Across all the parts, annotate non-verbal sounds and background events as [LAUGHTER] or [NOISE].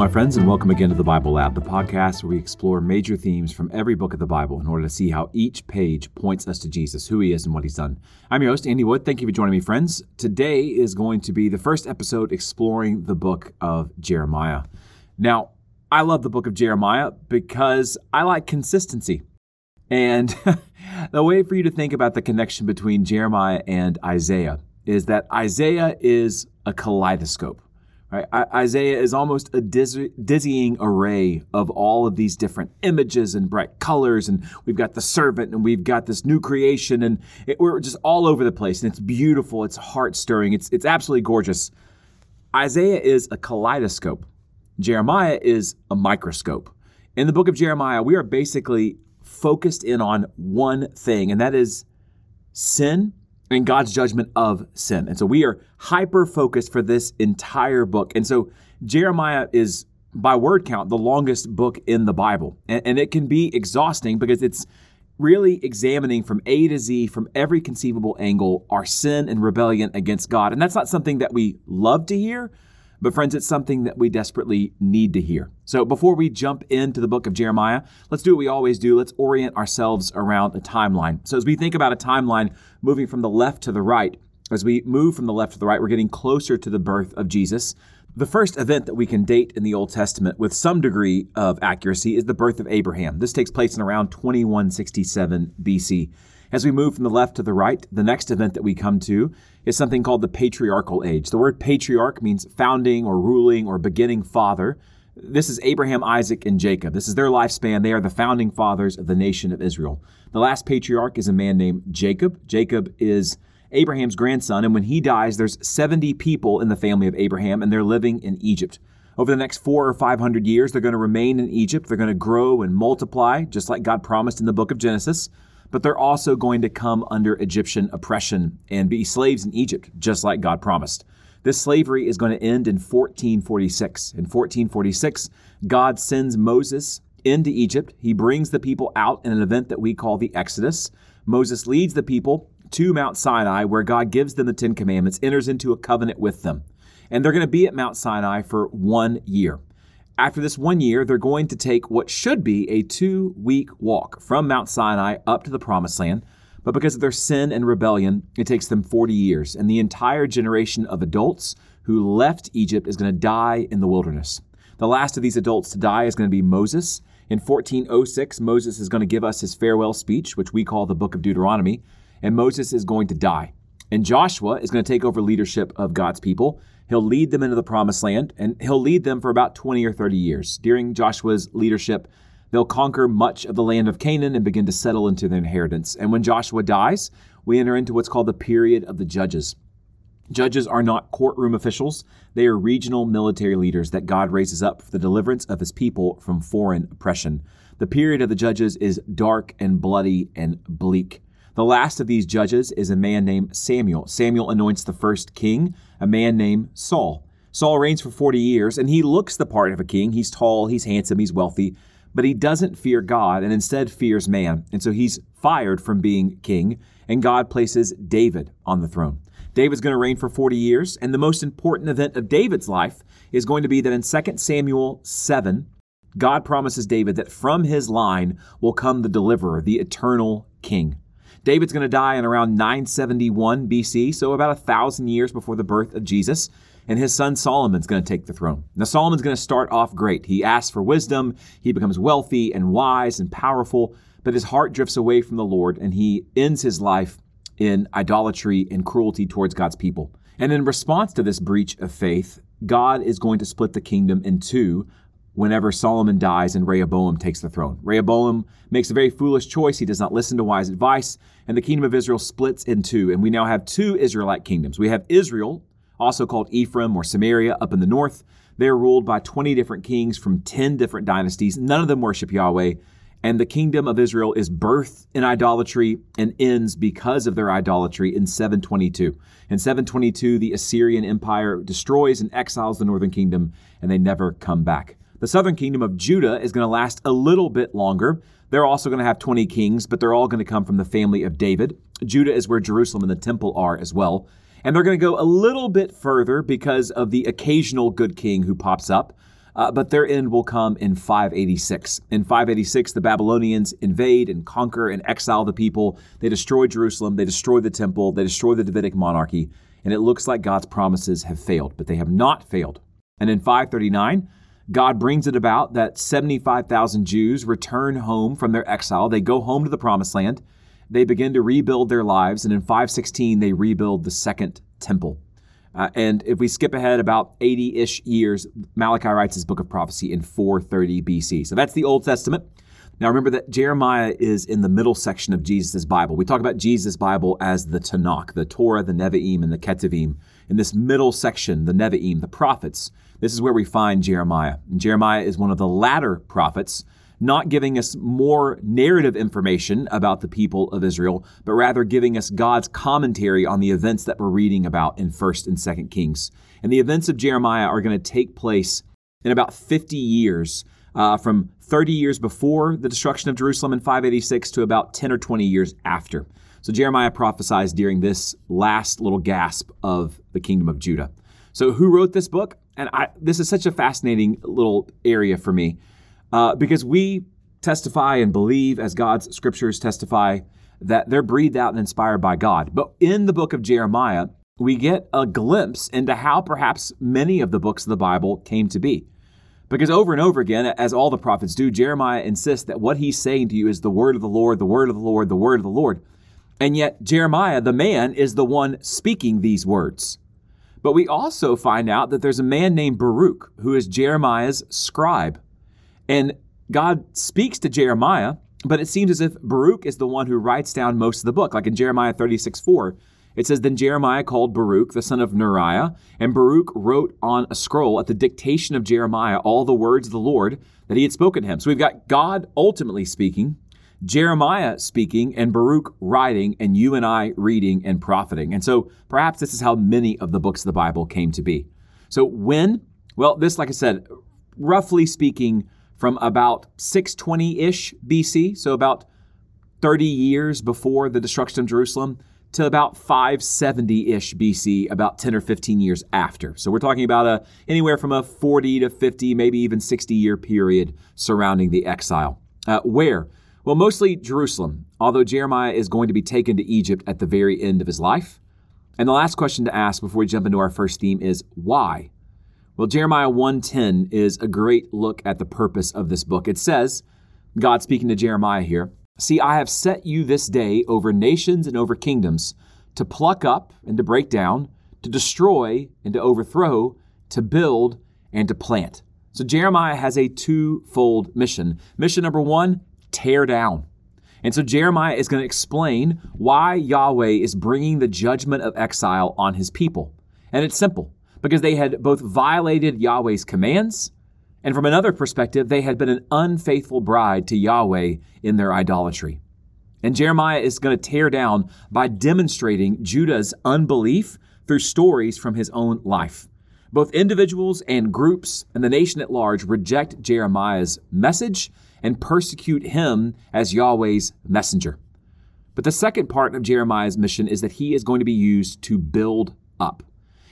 My friends, and welcome again to the Bible Lab, the podcast where we explore major themes from every book of the Bible in order to see how each page points us to Jesus, who he is, and what he's done. I'm your host, Andy Wood. Thank you for joining me, friends. Today is going to be the first episode exploring the book of Jeremiah. Now, I love the book of Jeremiah because I like consistency. And [LAUGHS] the way for you to think about the connection between Jeremiah and Isaiah is that Isaiah is a kaleidoscope. Right? Isaiah is almost a dizzying array of all of these different images and bright colors, and we've got the servant, and we've got this new creation, and it, we're just all over the place. And it's beautiful, it's heart stirring, it's it's absolutely gorgeous. Isaiah is a kaleidoscope. Jeremiah is a microscope. In the book of Jeremiah, we are basically focused in on one thing, and that is sin and God's judgment of sin. And so we are hyper focused for this entire book. And so Jeremiah is, by word count, the longest book in the Bible. And, and, it can be exhausting because it's really examining from A to Z, from every conceivable angle, our sin and rebellion against God. And that's not something that we love to hear, but, friends, it's something that we desperately need to hear. So, before we jump into the book of Jeremiah, let's do what we always do. Let's orient ourselves around a timeline. So, as we think about a timeline moving from the left to the right, as we move from the left to the right, we're getting closer to the birth of Jesus. The first event that we can date in the Old Testament with some degree of accuracy is the birth of Abraham. This takes place in around 2167 BC. As we move from the left to the right, the next event that we come to is something called the patriarchal age. The word patriarch means founding or ruling or beginning father. This is Abraham, Isaac, and Jacob. This is their lifespan. They are the founding fathers of the nation of Israel. The last patriarch is a man named Jacob. Jacob is Abraham's grandson, and when he dies, there's 70 people in the family of Abraham, and they're living in Egypt. Over the next four or 500 years, they're going to remain in Egypt. They're going to grow and multiply, just like God promised in the book of Genesis but they're also going to come under Egyptian oppression and be slaves in Egypt, just like God promised. This slavery is going to end in 1446. In 1446, God sends Moses into Egypt. He brings the people out in an event that we call the Exodus. Moses leads the people to Mount Sinai, where God gives them the Ten Commandments, enters into a covenant with them. And they're going to be at Mount Sinai for one year. After this one year, they're going to take what should be a two week walk from Mount Sinai up to the Promised Land. But because of their sin and rebellion, it takes them 40 years. And the entire generation of adults who left Egypt is going to die in the wilderness. The last of these adults to die is going to be Moses. In 1406, Moses is going to give us his farewell speech, which we call the book of Deuteronomy. And Moses is going to die. And Joshua is going to take over leadership of God's people. He'll lead them into the promised land, and he'll lead them for about 20 or 30 years. During Joshua's leadership, they'll conquer much of the land of Canaan and begin to settle into their inheritance. And when Joshua dies, we enter into what's called the period of the judges. Judges are not courtroom officials, they are regional military leaders that God raises up for the deliverance of his people from foreign oppression. The period of the judges is dark and bloody and bleak. The last of these judges is a man named Samuel. Samuel anoints the first king, a man named Saul. Saul reigns for 40 years, and he looks the part of a king. He's tall, he's handsome, he's wealthy, but he doesn't fear God and instead fears man. And so he's fired from being king, and God places David on the throne. David's going to reign for 40 years, and the most important event of David's life is going to be that in 2 Samuel 7, God promises David that from his line will come the deliverer, the eternal king. David's going to die in around 971 BC, so about a thousand years before the birth of Jesus. And his son Solomon's going to take the throne. Now, Solomon's going to start off great. He asks for wisdom, he becomes wealthy and wise and powerful, but his heart drifts away from the Lord and he ends his life in idolatry and cruelty towards God's people. And in response to this breach of faith, God is going to split the kingdom in two whenever Solomon dies and Rehoboam takes the throne. Rehoboam makes a very foolish choice. He does not listen to wise advice, and the kingdom of Israel splits in two. And we now have two Israelite kingdoms. We have Israel, also called Ephraim or Samaria, up in the north. They are ruled by 20 different kings from 10 different dynasties. None of them worship Yahweh. And the kingdom of Israel is birthed in idolatry and ends because of their idolatry in 722. In 722, the Assyrian Empire destroys and exiles the northern kingdom, and they never come back. The southern kingdom of Judah is going to last a little bit longer. They're also going to have 20 kings, but they're all going to come from the family of David. Judah is where Jerusalem and the temple are as well. And they're going to go a little bit further because of the occasional good king who pops up. uh, but their end will come in 586. In 586, the Babylonians invade and conquer and exile the people. They destroy Jerusalem, they destroy the temple, they destroy the Davidic monarchy, and it looks like God's promises have failed, but they have not failed. And in 539, God brings it about that 75,000 Jews return home from their exile. They go home to the promised land. They begin to rebuild their lives, and in 516, they rebuild the second temple. Uh, and if we skip ahead about 80 ish years, Malachi writes his book of prophecy in 430 BC. So that's the Old Testament. Now remember that Jeremiah is in the middle section of Jesus' Bible. We talk about Jesus' Bible as the Tanakh, the Torah, the Nevi'im, and the Ketuvim. In this middle section, the Nevi'im, the prophets, this is where we find Jeremiah. And Jeremiah is one of the latter prophets not giving us more narrative information about the people of Israel, but rather giving us God's commentary on the events that we're reading about in 1st and 2nd Kings. And the events of Jeremiah are going to take place in about 50 years, uh, from 30 years before the destruction of Jerusalem in 586 to about 10 or 20 years after. So Jeremiah prophesies during this last little gasp of the kingdom of Judah. So who wrote this book? And I, this is such a fascinating little area for me uh, because we testify and believe, as God's scriptures testify, that they're breathed out and inspired by God. But in the book of Jeremiah, we get a glimpse into how perhaps many of the books of the Bible came to be. Because over and over again, as all the prophets do, Jeremiah insists that what he's saying to you is the word of the Lord, the word of the Lord, the word of the Lord. And yet, Jeremiah, the man, is the one speaking these words. But we also find out that there's a man named Baruch who is Jeremiah's scribe. And God speaks to Jeremiah, but it seems as if Baruch is the one who writes down most of the book. Like in Jeremiah 36 4, it says, Then Jeremiah called Baruch, the son of Neriah, and Baruch wrote on a scroll at the dictation of Jeremiah all the words of the Lord that he had spoken to him. So we've got God ultimately speaking, Jeremiah speaking, and Baruch writing, and you and I reading and profiting. And so perhaps this is how many of the books of the Bible came to be. So when? Well, this, like I said, roughly speaking, from about 620 ish BC, so about 30 years before the destruction of Jerusalem, to about 570 ish BC, about 10 or 15 years after. So we're talking about a, anywhere from a 40 to 50, maybe even 60 year period surrounding the exile. Uh, where? Well, mostly Jerusalem, although Jeremiah is going to be taken to Egypt at the very end of his life. And the last question to ask before we jump into our first theme is why? Well, Jeremiah 1:10 is a great look at the purpose of this book. It says, God speaking to Jeremiah here, "See, I have set you this day over nations and over kingdoms to pluck up and to break down, to destroy and to overthrow, to build and to plant." So Jeremiah has a twofold mission. Mission number 1, tear down. And so Jeremiah is going to explain why Yahweh is bringing the judgment of exile on his people. And it's simple because they had both violated Yahweh's commands, and from another perspective, they had been an unfaithful bride to Yahweh in their idolatry. And Jeremiah is going to tear down by demonstrating Judah's unbelief through stories from his own life. Both individuals and groups and the nation at large reject Jeremiah's message and persecute him as Yahweh's messenger. But the second part of Jeremiah's mission is that he is going to be used to build up.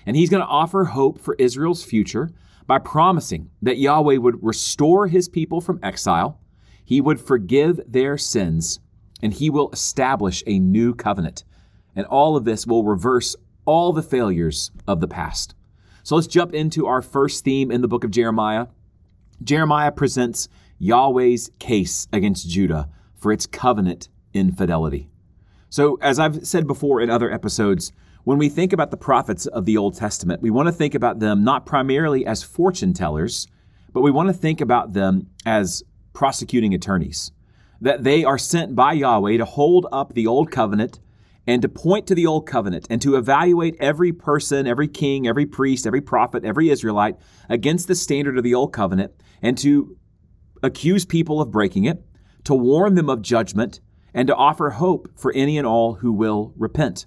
And he's going to offer hope for Israel's future by promising that Yahweh would restore his people from exile, he would forgive their sins, and he will establish a new covenant. And all of this will reverse all the failures of the past. So let's jump into our first theme in the book of Jeremiah. Jeremiah presents Yahweh's case against Judah for its covenant infidelity. So, as I've said before in other episodes, when we think about the prophets of the Old Testament, we want to think about them not primarily as fortune tellers, but we want to think about them as prosecuting attorneys. That they are sent by Yahweh to hold up the Old Covenant and to point to the Old Covenant and to evaluate every person, every king, every priest, every prophet, every Israelite against the standard of the Old Covenant and to accuse people of breaking it, to warn them of judgment, and to offer hope for any and all who will repent.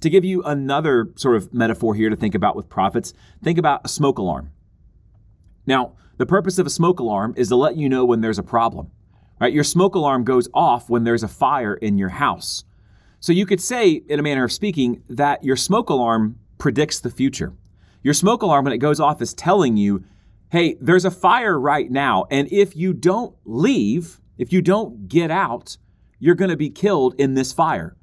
To give you another sort of metaphor here to think about with prophets, think about a smoke alarm. Now, the purpose of a smoke alarm is to let you know when there's a problem. Right? Your smoke alarm goes off when there's a fire in your house. So you could say, in a manner of speaking, that your smoke alarm predicts the future. Your smoke alarm, when it goes off, is telling you hey, there's a fire right now, and if you don't leave, if you don't get out, you're going to be killed in this fire.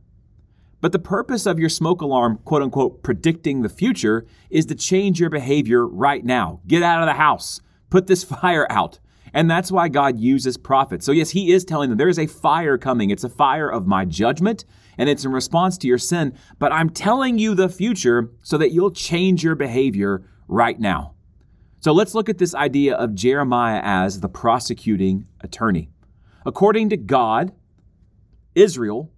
But the purpose of your smoke alarm, quote unquote, predicting the future, is to change your behavior right now. Get out of the house, put this [LAUGHS] fire out. And that's why God uses prophets. So, yes, He is telling them there is a fire coming. It's a fire of my judgment, and it's in response to your sin. But I'm telling you the future so that you'll change your behavior right now. So, let's look at this idea of Jeremiah as the prosecuting attorney. According to God, Israel,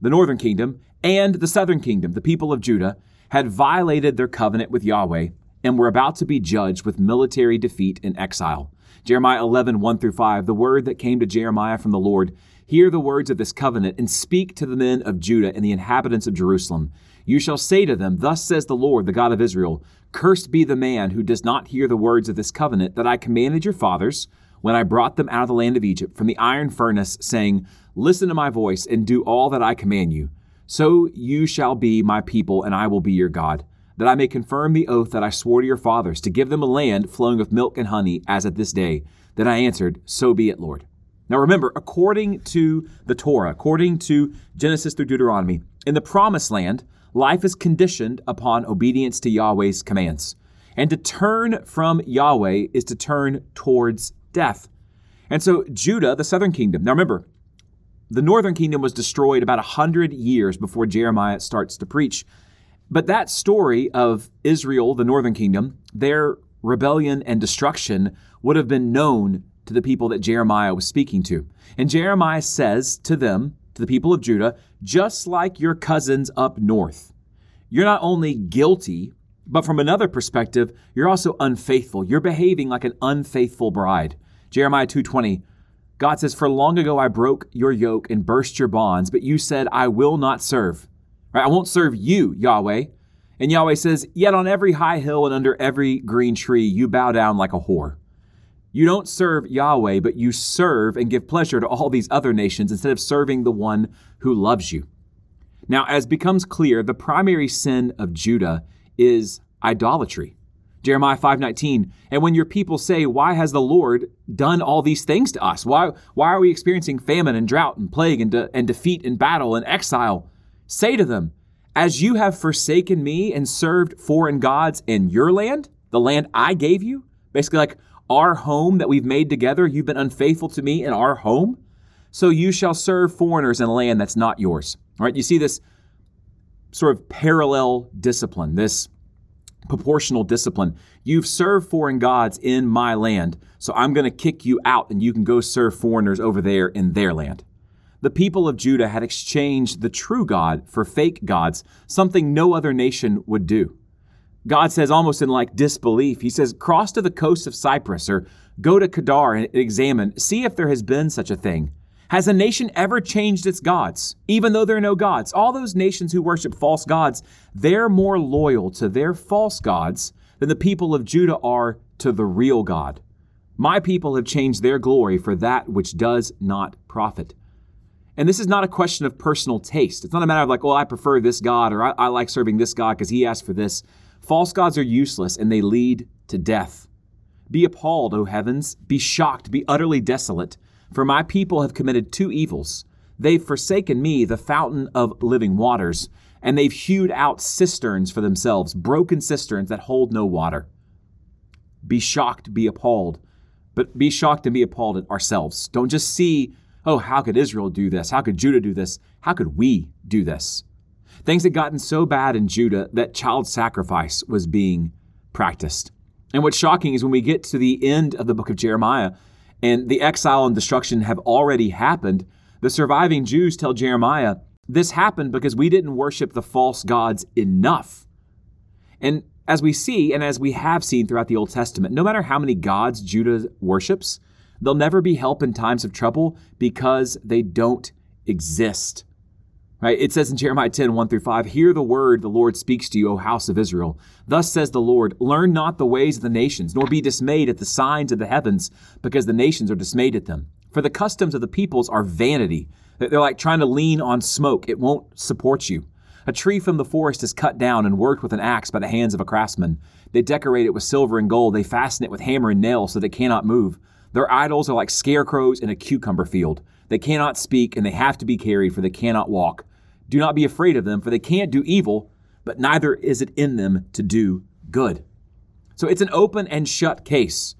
the northern kingdom, and the southern kingdom, the people of Judah, had violated their covenant with Yahweh and were about to be judged with military defeat and exile. Jeremiah 11, 1 through 5, the word that came to Jeremiah from the Lord Hear the words of this covenant and speak to the men of Judah and the inhabitants of Jerusalem. You shall say to them, Thus says the Lord, the God of Israel Cursed be the man who does not hear the words of this covenant that I commanded your fathers when I brought them out of the land of Egypt from the iron furnace, saying, Listen to my voice and do all that I command you. So you shall be my people, and I will be your God that I may confirm the oath that I swore to your fathers, to give them a land flowing with milk and honey, as at this day. Then I answered, So be it, Lord. Now remember, according to the Torah, according to Genesis through Deuteronomy, in the promised land, life is conditioned upon obedience to Yahweh's commands. And to turn from Yahweh is to turn towards death. And so Judah, the southern kingdom, now remember, the northern kingdom was destroyed about 100 years before Jeremiah starts to preach. But that story of Israel, the northern kingdom, their rebellion and destruction would have been known to the people that Jeremiah was speaking to. And Jeremiah says to them, to the people of Judah, just like your cousins up north, you're not only guilty, but from another perspective, you're also unfaithful. You're behaving like an unfaithful bride. Jeremiah 2:20 God says, "For long ago I broke your yoke and burst your bonds, but you said, I will not serve." Right? I won't serve you, Yahweh. And Yahweh says, Yet on every high hill and under every green tree you bow down like a whore. You don't serve Yahweh, but you serve and give pleasure to all these other nations instead of serving the one who loves you. Now, as becomes clear, the primary sin of Judah is idolatry. Jeremiah 5:19, and when your people say, "Why has the Lord done all these things to us? Why why are we experiencing famine and drought and plague and, de- and defeat and battle and exile?" Say to them, As you have forsaken me and served foreign gods in your land, the land I gave you, basically like our home that we've made together, you've been unfaithful to me in our home, so you shall serve foreigners in a land that's not yours. All right, you see this sort of parallel discipline, this proportional discipline. You've served foreign gods in my land, so I'm going to kick you out and you can go serve foreigners over there in their land the people of Judah had exchanged the true God for fake gods, something no other nation would do. God says, almost in like disbelief, He says, Cross to the coast of Cyprus or go to Kedar and examine, see if there has been such a thing. Has a nation ever changed its gods, even though there are no gods? All those nations who worship false gods, they're more loyal to their false gods than the people of Judah are to the real God. My people have changed their glory for that which does not profit. And this is not a question of personal taste. It's not a matter of like, well, I prefer this God or I, I like serving this God because he asked for this. False gods are useless and they lead to death. Be appalled, O heavens. Be shocked. Be utterly desolate. For my people have committed two evils. They've forsaken me, the fountain of living waters, and they've hewed out cisterns for themselves, broken cisterns that hold no water. Be shocked, be appalled, but be shocked and be appalled at ourselves. Don't just see oh, how could Israel do this? How could Judah do this? How could we do this? Things had gotten so bad in Judah that child sacrifice was being practiced. And what's shocking is when we get to the end of the book of Jeremiah and the exile and destruction have already happened, the surviving Jews tell Jeremiah, this happened because we didn't worship the false gods enough. And as we see, and as we have seen throughout the Old Testament, no matter how many gods Judah worships, They'll never be help in times of trouble because they don't exist. Right? It says in Jeremiah 10, 1 through 5, Hear the word the Lord speaks to you, O house of Israel. Thus says the Lord, Learn not the ways of the nations, nor be dismayed at the signs of the heavens, because the nations are dismayed at them. For the customs of the peoples are vanity. They're like trying to lean on smoke, it won't support you. A tree from the forest is cut down and worked with an axe by the hands of a craftsman. They decorate it with silver and gold. They fasten it with hammer and nail so that it cannot move. Their idols are like scarecrows in a cucumber field. They cannot speak and they have to be carried, for they cannot walk. Do not be afraid of them, for they can't do evil, but neither is it in them to do good. So it's an open and shut case.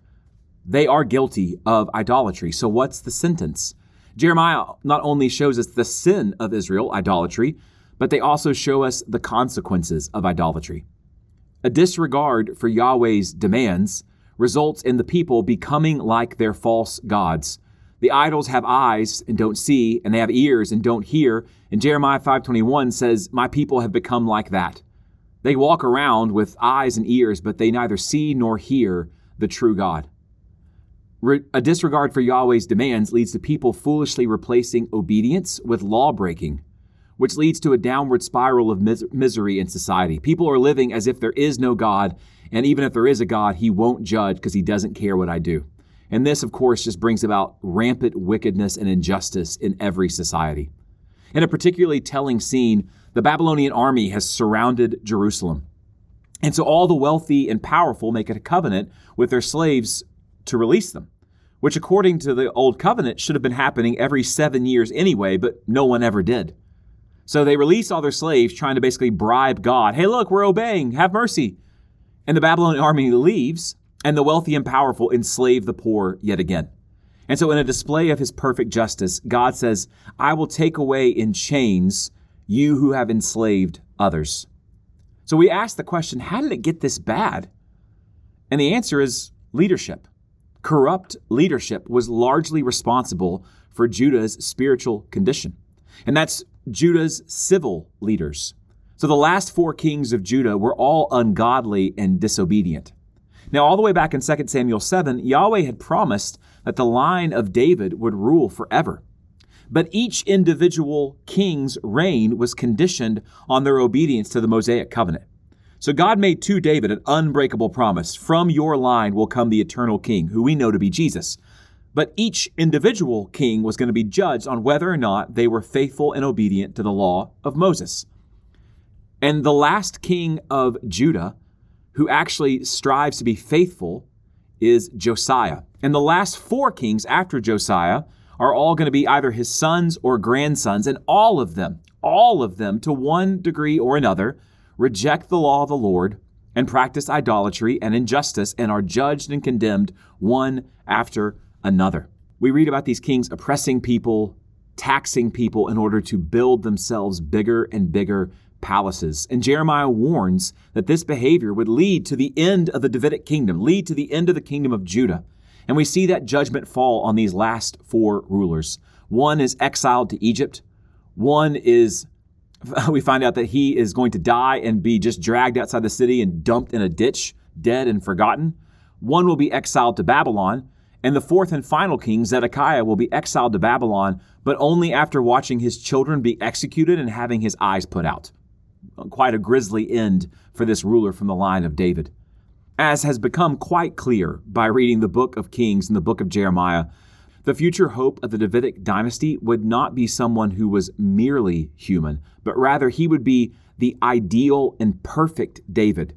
They are guilty of idolatry. So what's the sentence? Jeremiah not only shows us the sin of Israel, idolatry, but they also show us the consequences of idolatry. A disregard for Yahweh's demands results in the people becoming like their false gods. The idols have eyes and don't see, and they have ears and don't hear. And Jeremiah 5:21 says, "My people have become like that." They walk around with eyes and ears, but they neither see nor hear the true God. A disregard for Yahweh's demands leads to people foolishly replacing obedience with law breaking, which leads to a downward spiral of mis- misery in society. People are living as if there is no God, and even if there is a God, he won't judge because he doesn't care what I do. And this, of course, just brings about rampant wickedness and injustice in every society. In a particularly telling scene, the Babylonian army has surrounded Jerusalem. And so all the wealthy and powerful make a covenant with their slaves to release them, which, according to the Old Covenant, should have been happening every seven years anyway, but no one ever did. So they release all their slaves, trying to basically bribe God. Hey, look, we're obeying. Have mercy. And the Babylonian army leaves, and the wealthy and powerful enslave the poor yet again. And so, in a display of his perfect justice, God says, I will take away in chains you who have enslaved others. So we ask the question how did it get this bad? And the answer is leadership. Corrupt leadership was largely responsible for Judah's spiritual condition. And that's Judah's civil leaders. So the last four kings of Judah were all ungodly and disobedient. Now, all the way back in 2 Samuel 7, Yahweh had promised that the line of David would rule forever. But each individual king's reign was conditioned on their obedience to the Mosaic covenant. So God made to David an unbreakable promise From your line will come the eternal king, who we know to be Jesus. But each individual king was going to be judged on whether or not they were faithful and obedient to the law of Moses. And the last king of Judah who actually strives to be faithful is Josiah. And the last four kings after Josiah are all going to be either his sons or grandsons, and all of them, all of them, to one degree or another, reject the law of the Lord and practice idolatry and injustice and are judged and condemned one after another. We read about these kings oppressing people, taxing people in order to build themselves bigger and bigger palaces. And Jeremiah warns that this behavior would lead to the end of the Davidic kingdom, lead to the end of the kingdom of Judah. And we see that judgment fall on these last four rulers. One is exiled to Egypt. One is, [LAUGHS] we find out that he is going to die and be just dragged outside the city and dumped in a ditch, dead and forgotten. One will be exiled to Babylon. And the fourth and final king, Zedekiah, will be exiled to Babylon, but only after watching his children be executed and having his eyes put out quite a grisly end for this ruler from the line of David. As has become quite clear by reading the book of Kings and the book of Jeremiah, the future hope of the Davidic dynasty would not be someone who was merely human, but rather he would be the ideal and perfect David,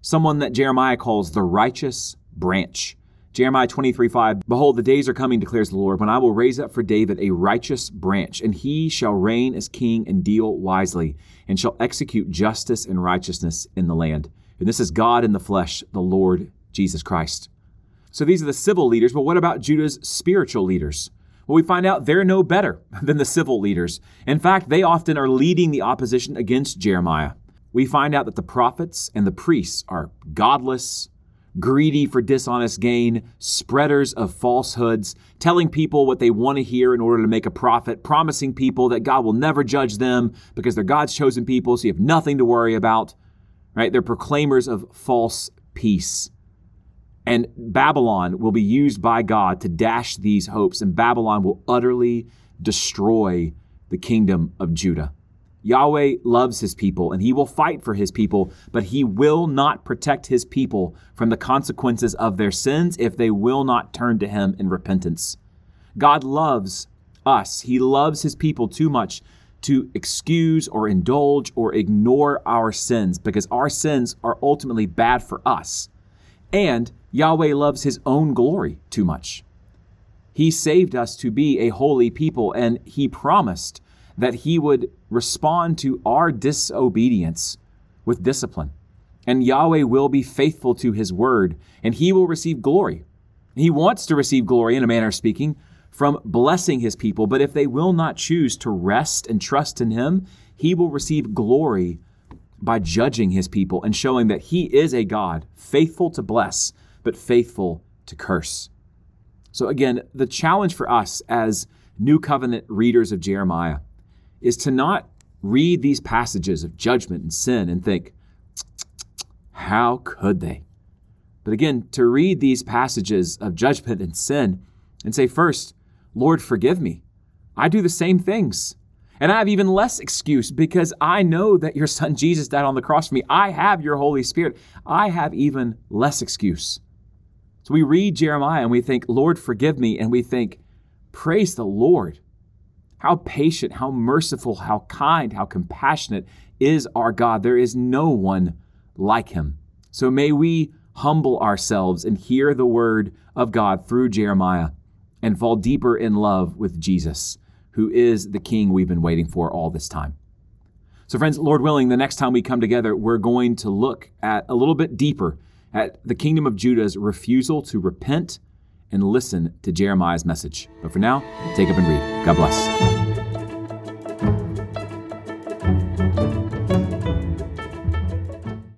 someone that Jeremiah calls the righteous branch. Jeremiah 23 5, Behold, the days are coming, declares the Lord, when I will raise up for David a righteous branch, and he shall reign as king and deal wisely, and shall execute justice and righteousness in the land. And this is God in the flesh, the Lord Jesus Christ. So these are the civil leaders, but what about Judah's spiritual leaders? Well, we find out they're no better [LAUGHS] than the civil leaders. In fact, they often are leading the opposition against Jeremiah. We find out that the prophets and the priests are godless, greedy for dishonest gain, spreaders of falsehoods, telling people what they want to hear in order to make a profit, promising people that God will never judge them because they're God's chosen people, so you have nothing to worry about. Right? They're proclaimers of false peace. And Babylon will be used by God to dash these hopes, and Babylon will utterly destroy the kingdom of Judah. Yahweh loves his people and he will fight for his people, but he will not protect his people from the consequences of their sins if they will not turn to him in repentance. God loves us. He loves his people too much to excuse or indulge or ignore our sins because our sins are ultimately bad for us. And Yahweh loves his own glory too much. He saved us to be a holy people, and he promised that he would respond to our disobedience with discipline. And Yahweh will be faithful to his word, and he will receive glory. He wants to receive glory, in a manner of speaking, from blessing his people, but if they will not choose to rest and trust in him, he will receive glory by judging his people and showing that he is a God faithful to bless, but faithful to curse. So, again, the challenge for us as New Covenant readers of Jeremiah is to not read these passages of judgment and sin and think, how could they? But again, to read these passages of judgment and sin and say, first, Lord, forgive me. I do the same things. And I have even less excuse because I know that your son Jesus died on the cross for me. I have your Holy Spirit. I have even less excuse. So we read Jeremiah and we think, Lord, forgive me. And we think, praise the Lord. How patient, how merciful, how kind, how compassionate is our God. There is no one like him. So may we humble ourselves and hear the word of God through Jeremiah and fall deeper in love with Jesus, who is the King we've been waiting for all this time. So, friends, Lord willing, the next time we come together, we're going to look at a little bit deeper at the kingdom of Judah's refusal to repent and listen to Jeremiah's message. But for now, take up and read. God bless.